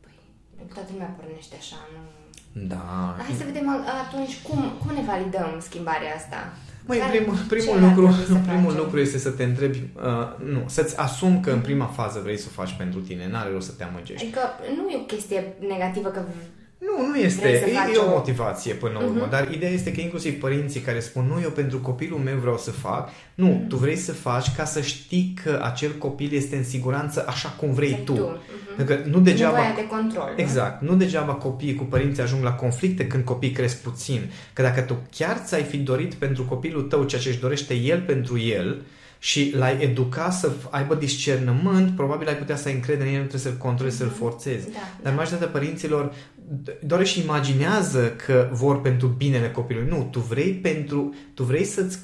Păi, toată lumea pornește așa, nu da. Hai să vedem atunci cum, cum ne validăm schimbarea asta. Măi, primul, primul, lucru, primul lucru este să te întrebi, uh, nu, să-ți asumi că în prima fază vrei să o faci pentru tine, n-are rost să te amăgești. Adică nu e o chestie negativă că nu, nu este. E, e o motivație până la urmă, uh-huh. dar ideea este că inclusiv părinții care spun nu, eu pentru copilul meu vreau să fac, nu, uh-huh. tu vrei să faci ca să știi că acel copil este în siguranță așa cum vrei exact tu. tu. Uh-huh. Pentru că nu degeaba... de control. Exact. Nu? nu degeaba copiii cu părinții ajung la conflicte când copiii cresc puțin. Că dacă tu chiar ți-ai fi dorit pentru copilul tău ceea ce își dorește el pentru el, și l-ai educa să aibă discernământ, probabil ai putea să ai încredere în el, nu trebuie să-l controlezi, să-l forțezi. Da, Dar da. majoritatea părinților doar și imaginează că vor pentru binele copilului. Nu, tu vrei pentru, tu vrei să-ți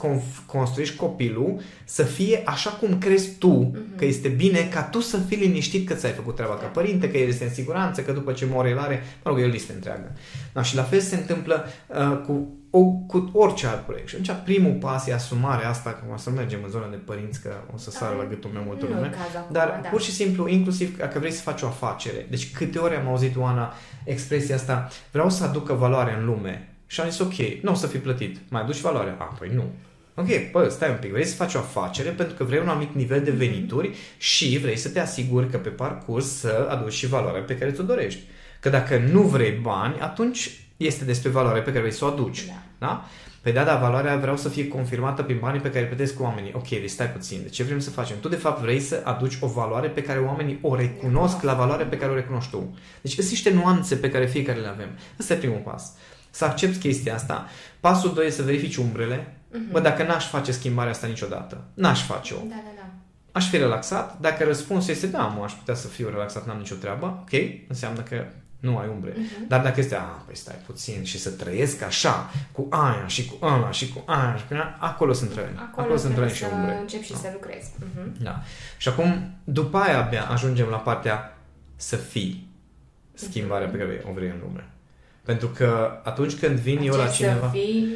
construiești copilul să fie așa cum crezi tu uh-huh. că este bine, ca tu să fii liniștit că ți-ai făcut treaba ca da. părinte, că el este în siguranță, că după ce moare el are, mă rog, e o listă întreagă. Da, și la fel se întâmplă uh, cu o, cu orice alt proiect. Și atunci primul pas e asumarea asta, că o să mergem în zona de părinți, că o să sară la gâtul meu multă lume. Dar da. pur și simplu, inclusiv dacă vrei să faci o afacere. Deci câte ori am auzit, Oana, expresia asta, vreau să aducă valoare în lume. Și am zis, ok, nu o să fi plătit. Mai aduci valoare? A, păi nu. Ok, păi stai un pic, vrei să faci o afacere pentru că vrei un anumit nivel de venituri și vrei să te asiguri că pe parcurs să aduci și valoarea pe care ți-o dorești. Că dacă nu vrei bani, atunci este despre valoare pe care vrei să o aduci. Da. da? Păi da, dar valoarea vreau să fie confirmată prin banii pe care îi plătesc cu oamenii. Ok, deci stai puțin. De ce vrem să facem? Tu de fapt vrei să aduci o valoare pe care oamenii o recunosc la valoarea pe care o recunoști tu. Deci sunt niște nuanțe pe care fiecare le avem. Ăsta e primul pas. Să accepti chestia asta. Pasul 2 e să verifici umbrele. Uh-huh. Bă, dacă n-aș face schimbarea asta niciodată, n-aș face-o. Da, da, da. Aș fi relaxat. Dacă răspunsul este da, mă, aș putea să fiu relaxat, n-am nicio treabă, ok, înseamnă că nu ai umbre. Uh-huh. Dar dacă este, a, păi stai puțin și să trăiesc așa, cu aia și cu ăla și cu aia și cu aia, acolo sunt răni. Acolo, acolo sunt răni și umbre. încep și da. să lucrezi. Uh-huh. Da. Și acum, după aia abia ajungem la partea să fii schimbarea pe care o vrei în lume. Pentru că atunci când vin Acest eu la cineva... să fii,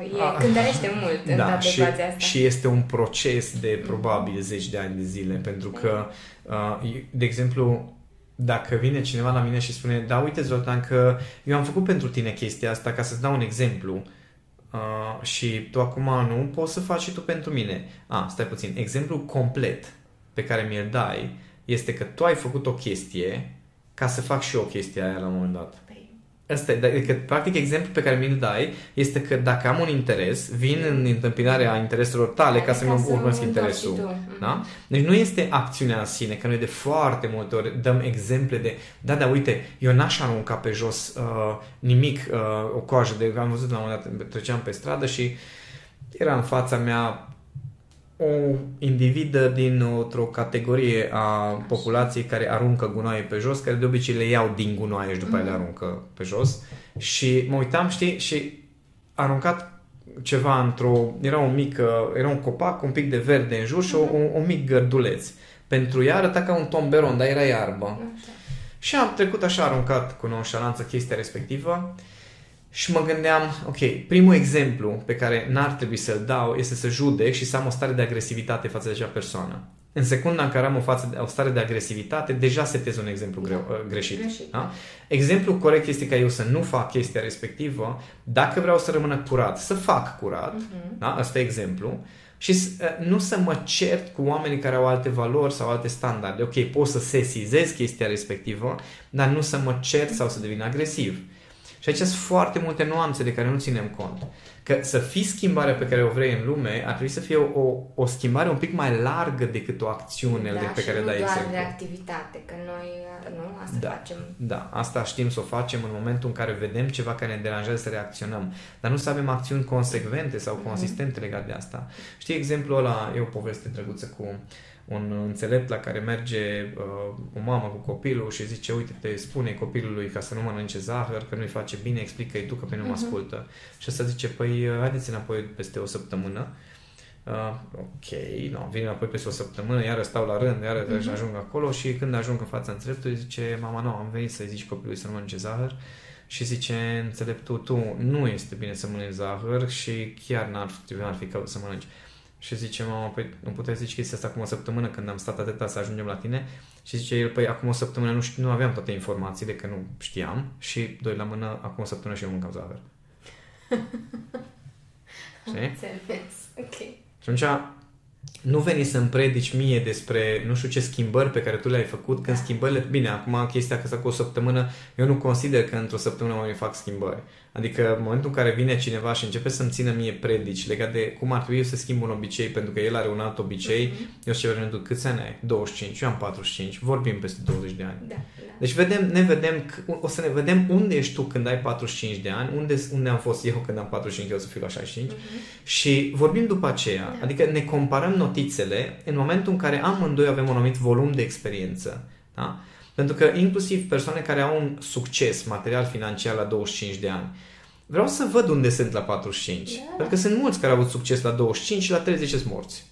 uh, e, a, cântărește mult în da, și, asta. și este un proces de probabil zeci de ani de zile, pentru că, uh, de exemplu, dacă vine cineva la mine și spune, da, uite, Zoltan, că eu am făcut pentru tine chestia asta ca să-ți dau un exemplu uh, și tu acum nu poți să faci și tu pentru mine. A, stai puțin, exemplu complet pe care mi-l dai este că tu ai făcut o chestie ca să fac și eu o chestie aia la un moment dat. Asta e, adică, practic, exemplu pe care mi-l dai este că dacă am un interes, vin în întâmpinarea intereselor tale ca să-mi urmăresc interesul. Da? Deci nu este acțiunea în sine, că noi de foarte multe ori dăm exemple de, da, da, uite, eu n-aș arunca pe jos uh, nimic, uh, o coajă de, am văzut la un moment dat, treceam pe stradă și era în fața mea o individă dintr-o categorie a populației care aruncă gunoaie pe jos, care de obicei le iau din gunoaie și după mm. le aruncă pe jos. Și mă uitam, știi, și a aruncat ceva într-o... Era un mic, era un copac, un pic de verde în jur și mm-hmm. un, un mic gărduleț. Pentru ea arăta ca un tomberon, dar era iarbă. Okay. Și am trecut așa aruncat cu nonșalanță chestia respectivă și mă gândeam, ok, primul exemplu pe care n-ar trebui să-l dau este să judec și să am o stare de agresivitate față de acea persoană. În secunda în care am o, față de, o stare de agresivitate, deja setez un exemplu greu, da. Uh, greșit. greșit. Da? Exemplu corect este ca eu să nu fac chestia respectivă. Dacă vreau să rămână curat, să fac curat. Uh-huh. Da? Asta e exemplu. Și uh, nu să mă cert cu oamenii care au alte valori sau alte standarde. Ok, pot să sesizez chestia respectivă, dar nu să mă cert sau să devin agresiv. Și aici sunt foarte multe nuanțe de care nu ținem cont. Că să fii schimbarea pe care o vrei în lume, ar trebui să fie o, o schimbare un pic mai largă decât o acțiune da, de pe care dai exemplu. Da, de activitate, că noi nu asta da, facem. Da, asta știm să o facem în momentul în care vedem ceva care ne deranjează să reacționăm. Dar nu să avem acțiuni consecvente sau mhm. consistente mm-hmm. legate de asta. Știi exemplul ăla, e o poveste drăguță cu un înțelept la care merge uh, o mamă cu copilul și zice, uite, te spune copilului ca să nu mănânce zahăr, că nu-i face bine, explică-i tu că pe nu mă uh-huh. ascultă. Și asta zice, păi uh, haideți înapoi peste o săptămână. Uh, ok, no, vin înapoi peste o săptămână, iar stau la rând, iar uh-huh. ajung acolo și când ajung în fața înțeleptului zice, mama, nu, am venit să zici copilului să nu mănânce zahăr și zice, înțeleptul, tu nu este bine să mănânci zahăr și chiar n-ar, n-ar fi să mănânci. Și zice mama, păi nu puteai zice chestia asta acum o săptămână când am stat atâta să ajungem la tine? Și zice el, păi acum o săptămână nu, știu, nu aveam toate informațiile, că nu știam și doi la mână, acum o săptămână și eu mâncam zahăr. Știi? ok. Și atunci nu veni să-mi predici mie despre nu știu ce schimbări pe care tu le-ai făcut, când da. schimbările, bine, acum chestia că cu o săptămână, eu nu consider că într-o săptămână mai fac schimbări. Adică în momentul în care vine cineva și începe să-mi țină mie predici legat de cum ar trebui să schimb un obicei, pentru că el are un alt obicei, mm-hmm. eu știu ce câți ani ai? 25, eu am 45, vorbim peste 20 de ani. Da, da. Deci vedem, ne vedem, o să ne vedem unde ești tu când ai 45 de ani, unde, unde am fost eu când am 45, eu o să fiu la 65 mm-hmm. și vorbim după aceea. Da. Adică ne comparăm notițele în momentul în care amândoi avem un anumit volum de experiență. Da? Pentru că inclusiv persoane care au un succes material financiar la 25 de ani, vreau să văd unde sunt la 45. Yeah. Da. Pentru că sunt mulți care au avut succes la 25 și la 30 sunt morți.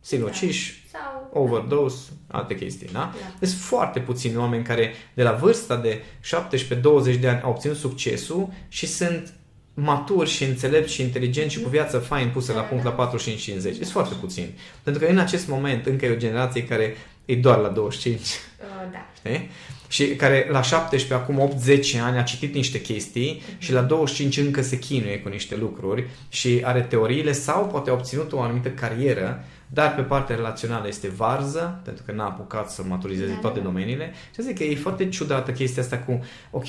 Sinuciși, da. Sau... overdose, alte chestii, da? da? Deci foarte puțini oameni care de la vârsta de 17-20 de ani au obținut succesul și sunt maturi și înțelepți și inteligenți și cu viață fain pusă la punct la 45-50. Sunt foarte puțin. Pentru că în acest moment încă e o generație care e doar la 25. Uh, da. Știi? Și care la 17, acum 8-10 ani a citit niște chestii mm-hmm. și la 25 încă se chinuie cu niște lucruri și are teoriile sau poate a obținut o anumită carieră, dar pe partea relațională este varză, pentru că n-a apucat să maturizeze da, toate da. da. domeniile. Și zic că e foarte ciudată chestia asta cu, ok,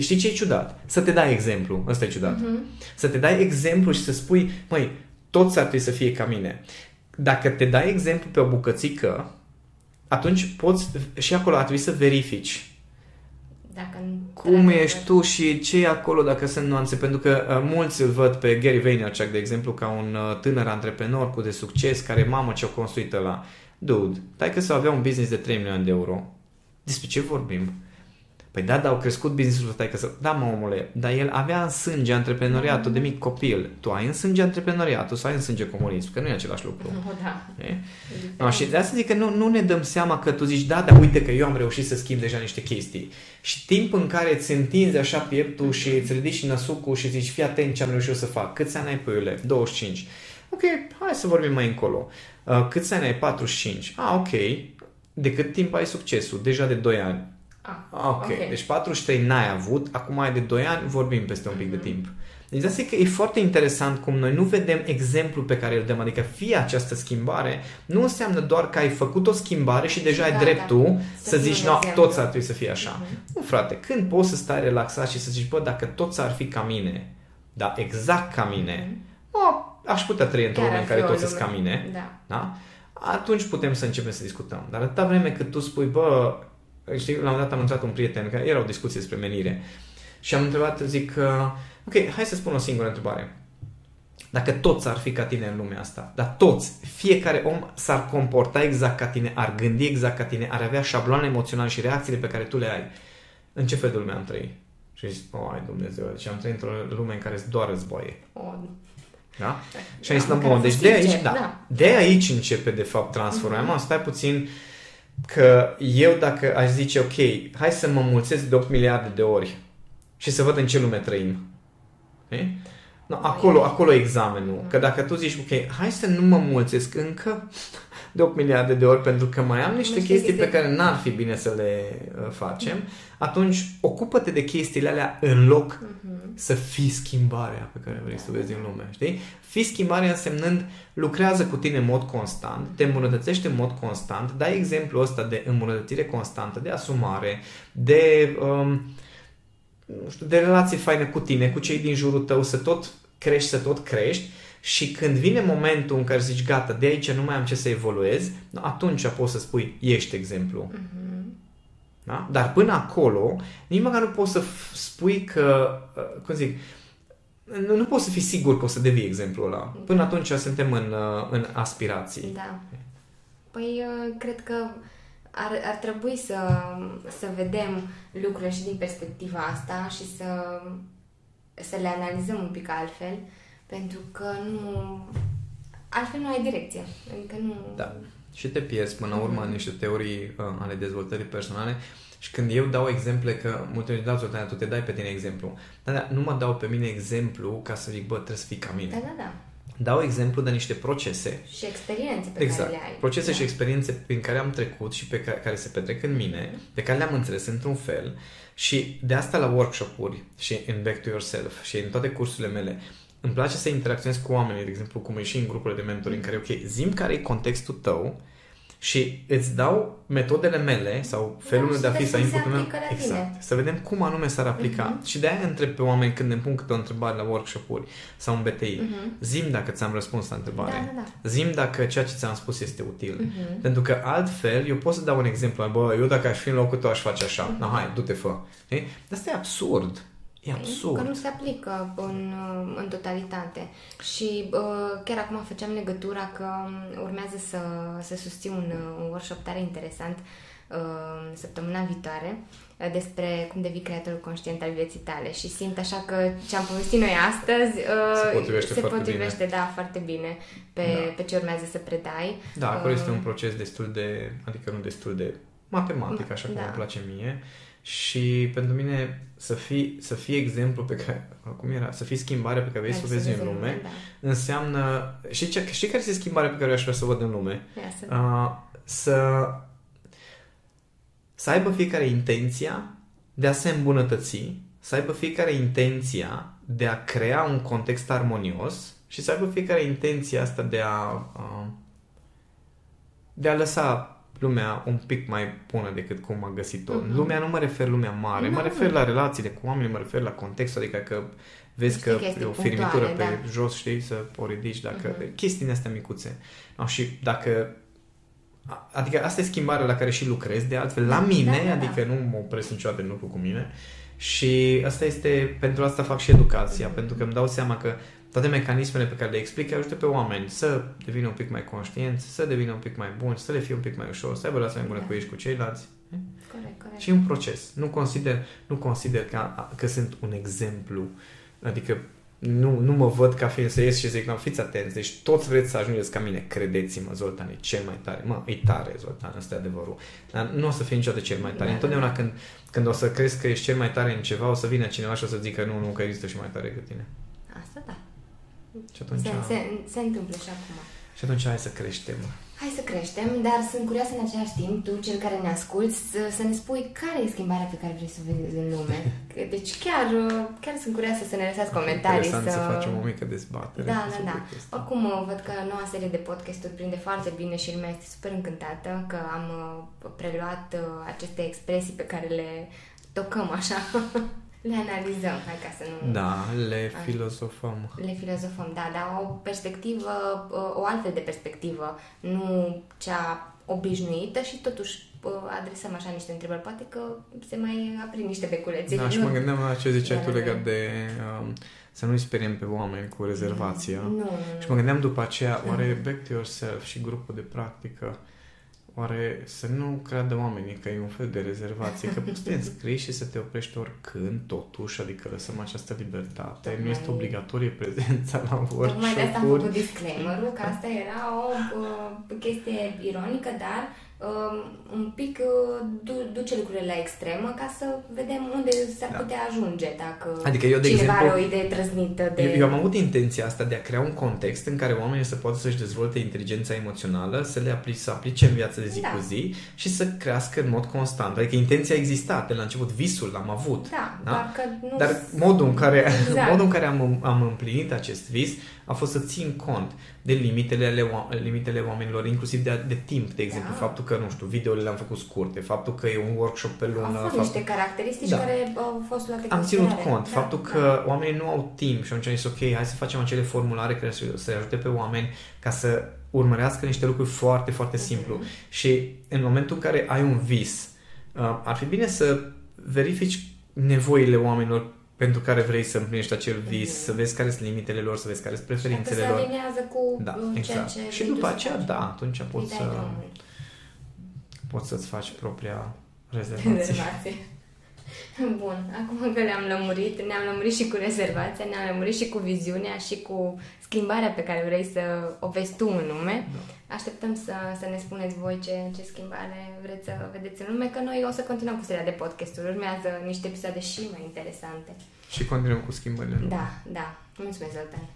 Știi ce e ciudat? Să te dai exemplu. Ăsta e ciudat. Uh-huh. Să te dai exemplu și să spui, măi, toți ar trebui să fie ca mine. Dacă te dai exemplu pe o bucățică, atunci poți, și acolo ar trebui să verifici dacă cum ești tu și ce e acolo dacă sunt nuanțe, pentru că uh, mulți îl văd pe Gary Vaynerchuk, de exemplu, ca un uh, tânăr antreprenor cu de succes, care mamă ce-a construit la Dude, dai că să avea un business de 3 milioane de euro. Despre ce vorbim? Păi da, dar au crescut businessul ăsta, că să... Da, mă, omule, dar el avea în sânge antreprenoriatul de mic copil. Tu ai în sânge antreprenoriatul sau ai în sânge comunism, că nu e același lucru. Oh, da. E? No, și de asta zic că nu, nu ne dăm seama că tu zici, da, dar uite că eu am reușit să schimb deja niște chestii. Și timp în care îți întinzi așa pieptul și îți ridici năsucul și zici, fii atent ce am reușit să fac. Câți ani ai pe iule? 25. Ok, hai să vorbim mai încolo. Uh, câți ani ai? 45. Ah, ok. De cât timp ai succesul? Deja de 2 ani. Ah, ok. okay. Deci 43 n-ai avut, acum ai de 2 ani, vorbim peste un pic mm-hmm. de mhm. timp. Deci asta e că e foarte interesant cum noi nu vedem exemplul pe care îl dăm, adică fie această schimbare nu înseamnă doar că ai făcut o schimbare și deja da, ai dreptul da. să, să zici, nu, toți ar trebui să fie așa. Mm-hmm. Nu, frate, când poți să stai relaxat și să zici, bă, dacă toți ar fi ca mine, da, exact ca mine, mm-hmm. bă, aș putea trăi într-o lume în care toți sunt ca mine, da. da? atunci putem să începem să discutăm. Dar atâta vreme cât tu spui, bă, știi, la un moment dat am întrebat un prieten, că era o discuție despre menire, și am întrebat, zic, ok, hai să spun o singură întrebare. Dacă toți ar fi ca tine în lumea asta, dar toți, fiecare om s-ar comporta exact ca tine, ar gândi exact ca tine, ar avea șabloane emoționale și reacțiile pe care tu le ai, în ce fel de lume am trăit? Și zic, oh, ai Dumnezeu, deci am trăit într-o lume în care sunt doar războaie. Oh. Da? Și ai zis, bun, deci de aici, da, da. de aici începe de fapt transformarea. Mm-hmm. Stai puțin că eu dacă aș zice, ok, hai să mă mulțesc de 8 miliarde de ori și să văd în ce lume trăim. Okay? No, acolo, acolo e examenul. Că dacă tu zici, ok, hai să nu mă mulțesc încă de 8 miliarde de ori pentru că mai am niște chestii pe care n-ar fi bine să le uh, facem, atunci ocupă-te de chestiile alea în loc uh-huh. să fii schimbarea pe care vrei să o vezi în lume, știi? Fii schimbarea însemnând lucrează cu tine în mod constant, te îmbunătățește în mod constant, dai exemplu ăsta de îmbunătățire constantă, de asumare, de um, nu știu, de relații faine cu tine, cu cei din jurul tău, să tot crești, să tot crești și când vine momentul în care zici, gata, de aici nu mai am ce să evoluez, atunci poți să spui, ești exemplu. Uh-huh. Da? Dar până acolo, nici măcar nu poți să spui că, uh, cum zic, nu, nu poți să fii sigur că o să devii exemplul ăla. Până atunci suntem în, uh, în aspirații. Da. Păi, uh, cred că ar, ar trebui să, să vedem lucrurile și din perspectiva asta și să, să le analizăm un pic altfel, pentru că nu... Altfel nu ai direcție. Adică nu... Da. Și te pierzi până la urmă în niște teorii uh, ale dezvoltării personale și când eu dau exemple, că multe ori dau tu te dai pe tine exemplu. Dar da, nu mă dau pe mine exemplu ca să zic, bă, trebuie să fii ca mine. Da, da, da dau exemplu de niște procese. Și experiențe pe exact. care le ai. Procese da. și experiențe prin care am trecut și pe care, care se petrec în mine, mm-hmm. pe care le-am înțeles într-un fel și de asta la workshop-uri și în Back to Yourself și în toate cursurile mele îmi place să interacționez cu oamenii, de exemplu, cum e și în grupurile de mentori, mm-hmm. în care, ok, zim care e contextul tău, și îți dau metodele mele sau felul da, de a fi sau inputul meu. Exact. Să vedem cum anume s-ar aplica. Uh-huh. Și de aia întreb pe oameni când îmi pun câte o întrebare la workshop-uri sau în BTI. Uh-huh. Mhm. Zim dacă ți-am răspuns la întrebare. Da, da, da. Zim dacă ceea ce ți-am spus este util. Uh-huh. Pentru că altfel, eu pot să dau un exemplu. Bă, eu dacă aș fi în locul tău aș face așa. Uh-huh. Na, hai, du-te, fă. Dar asta e absurd. E absurd. Că nu se aplică în, în totalitate. Și uh, chiar acum făceam legătura că urmează să, să susțin un, un workshop tare interesant uh, săptămâna viitoare uh, despre cum devii creatorul conștient al vieții tale și simt așa că ce am povestit noi astăzi uh, se potrivește, se foarte, potrivește bine. da, foarte bine pe, da. pe ce urmează să predai. Da, acolo uh, este un proces destul de, adică nu destul de matematic, așa cum da. îmi place mie. Și pentru mine să fii, să fii exemplu pe care, cum era, să fii schimbarea pe care vrei să o vezi în lume, da. înseamnă, știi, ce, știi care este schimbarea pe care eu aș vrea să o văd în lume? Uh, să, să aibă fiecare intenția de a se îmbunătăți, să aibă fiecare intenția de a crea un context armonios și să aibă fiecare intenția asta de a, uh, de a lăsa lumea un pic mai bună decât cum a găsit-o. Uh-huh. Lumea nu mă refer lumea mare, mă refer la relațiile cu oamenii, mă refer la context, adică că vezi că e o firmitură pe da. jos, știi, să o ridici, dacă... Uh-huh. Chestiile astea micuțe. No, și dacă Adică asta e schimbarea la care și lucrez, de altfel, la da, mine, da, da, adică da. nu mă opresc niciodată în lucru cu mine. Și asta este, pentru asta fac și educația, pentru că îmi dau seama că toate mecanismele pe care le explic ajută pe oameni să devină un pic mai conștienți, să devină un pic mai buni, să le fie un pic mai ușor, să aibă relații mai bune da. cu ei și cu ceilalți. Corect, corect. Și un proces. Nu consider, nu consider că, că sunt un exemplu. Adică nu, nu mă văd ca fiind să ies și zic, nu, fiți atenți, deci toți vreți să ajungeți ca mine, credeți-mă, Zoltan e cel mai tare. Mă, e tare, Zoltan, ăsta e adevărul. Dar nu o să fie niciodată cel mai tare. Da, Întotdeauna da. când, când o să crezi că ești cel mai tare în ceva, o să vină cineva și o să zică, nu, nu, că există și mai tare decât tine. Asta da. Și atunci... Se, se, se întâmplă și acum. Și atunci hai să creștem. Hai să creștem, dar sunt curioasă în același timp, tu, cel care ne asculți, să, să ne spui care e schimbarea pe care vrei să o vezi în lume. Deci chiar, chiar sunt curioasă să ne lăsați comentarii. Interesant să... să facem o mică dezbatere. Da, da, da. Oricum, văd că noua serie de podcasturi prinde foarte bine și lumea este super încântată că am uh, preluat uh, aceste expresii pe care le tocăm așa le analizăm, hai ca să nu... Da, le filozofăm. Le filozofăm, da, dar o perspectivă, o altfel de perspectivă, nu cea obișnuită și totuși adresăm așa niște întrebări. Poate că se mai aprind niște beculețe. Da, și mă gândeam la ce ziceai tu legat de um, să nu-i speriem pe oameni cu rezervația. Nu, nu, nu. Și mă gândeam după aceea, oare Back to Yourself și grupul de practică Oare să nu creadă oamenii că e un fel de rezervație, că poți să te înscrii și să te oprești oricând, totuși, adică lăsăm această libertate, Tocmai... nu este obligatorie prezența la workshop Tocmai de asta am făcut disclaimer că asta era o uh, chestie ironică, dar uh, un pic uh, du- duce lucrurile la extremă ca să vedem unde s-ar da. putea ajunge dacă adică eu, de cineva exemplu, are o idee trăznită de... Eu, eu am avut intenția asta de a crea un context în care oamenii să poată să-și dezvolte inteligența emoțională, să le aplice, să aplice în viața de zi da. cu zi și să crească în mod constant. Adică intenția a existat, de la început visul l-am avut. Da, da? Dar, că nu... dar modul în care, exact. modul în care am, am împlinit acest vis a fost să țin cont de limitele, ale, limitele oamenilor, inclusiv de, de timp, de exemplu. Da. Faptul că, nu știu, videole le-am făcut scurte, faptul că e un workshop pe lună. Au fost faptul... niște caracteristici da. care au fost luate Am ținut cont. Da, faptul da. că oamenii nu au timp și atunci am zis, ok, hai să facem acele formulare care să, să ajute pe oameni ca să urmărească niște lucruri foarte, foarte simplu. Mm-hmm. Și în momentul în care ai un vis, uh, ar fi bine să verifici nevoile oamenilor pentru care vrei să împlinești acel vis, mm-hmm. să vezi care sunt limitele lor, să vezi care sunt preferințele lor. Se cu da, exact. ceea ce Și după aceea, da, atunci poți să poți să-ți faci propria rezervație. rezervație. Bun, acum că le-am lămurit, ne-am lămurit și cu rezervația, ne-am lămurit și cu viziunea și cu schimbarea pe care vrei să o vezi tu în lume. Da. Așteptăm să, să ne spuneți voi ce, ce schimbare vreți să vedeți în lume, că noi o să continuăm cu seria de podcasturi. Urmează niște episoade și mai interesante. Și continuăm cu schimbările. Da, da. Mulțumesc, Zoltan.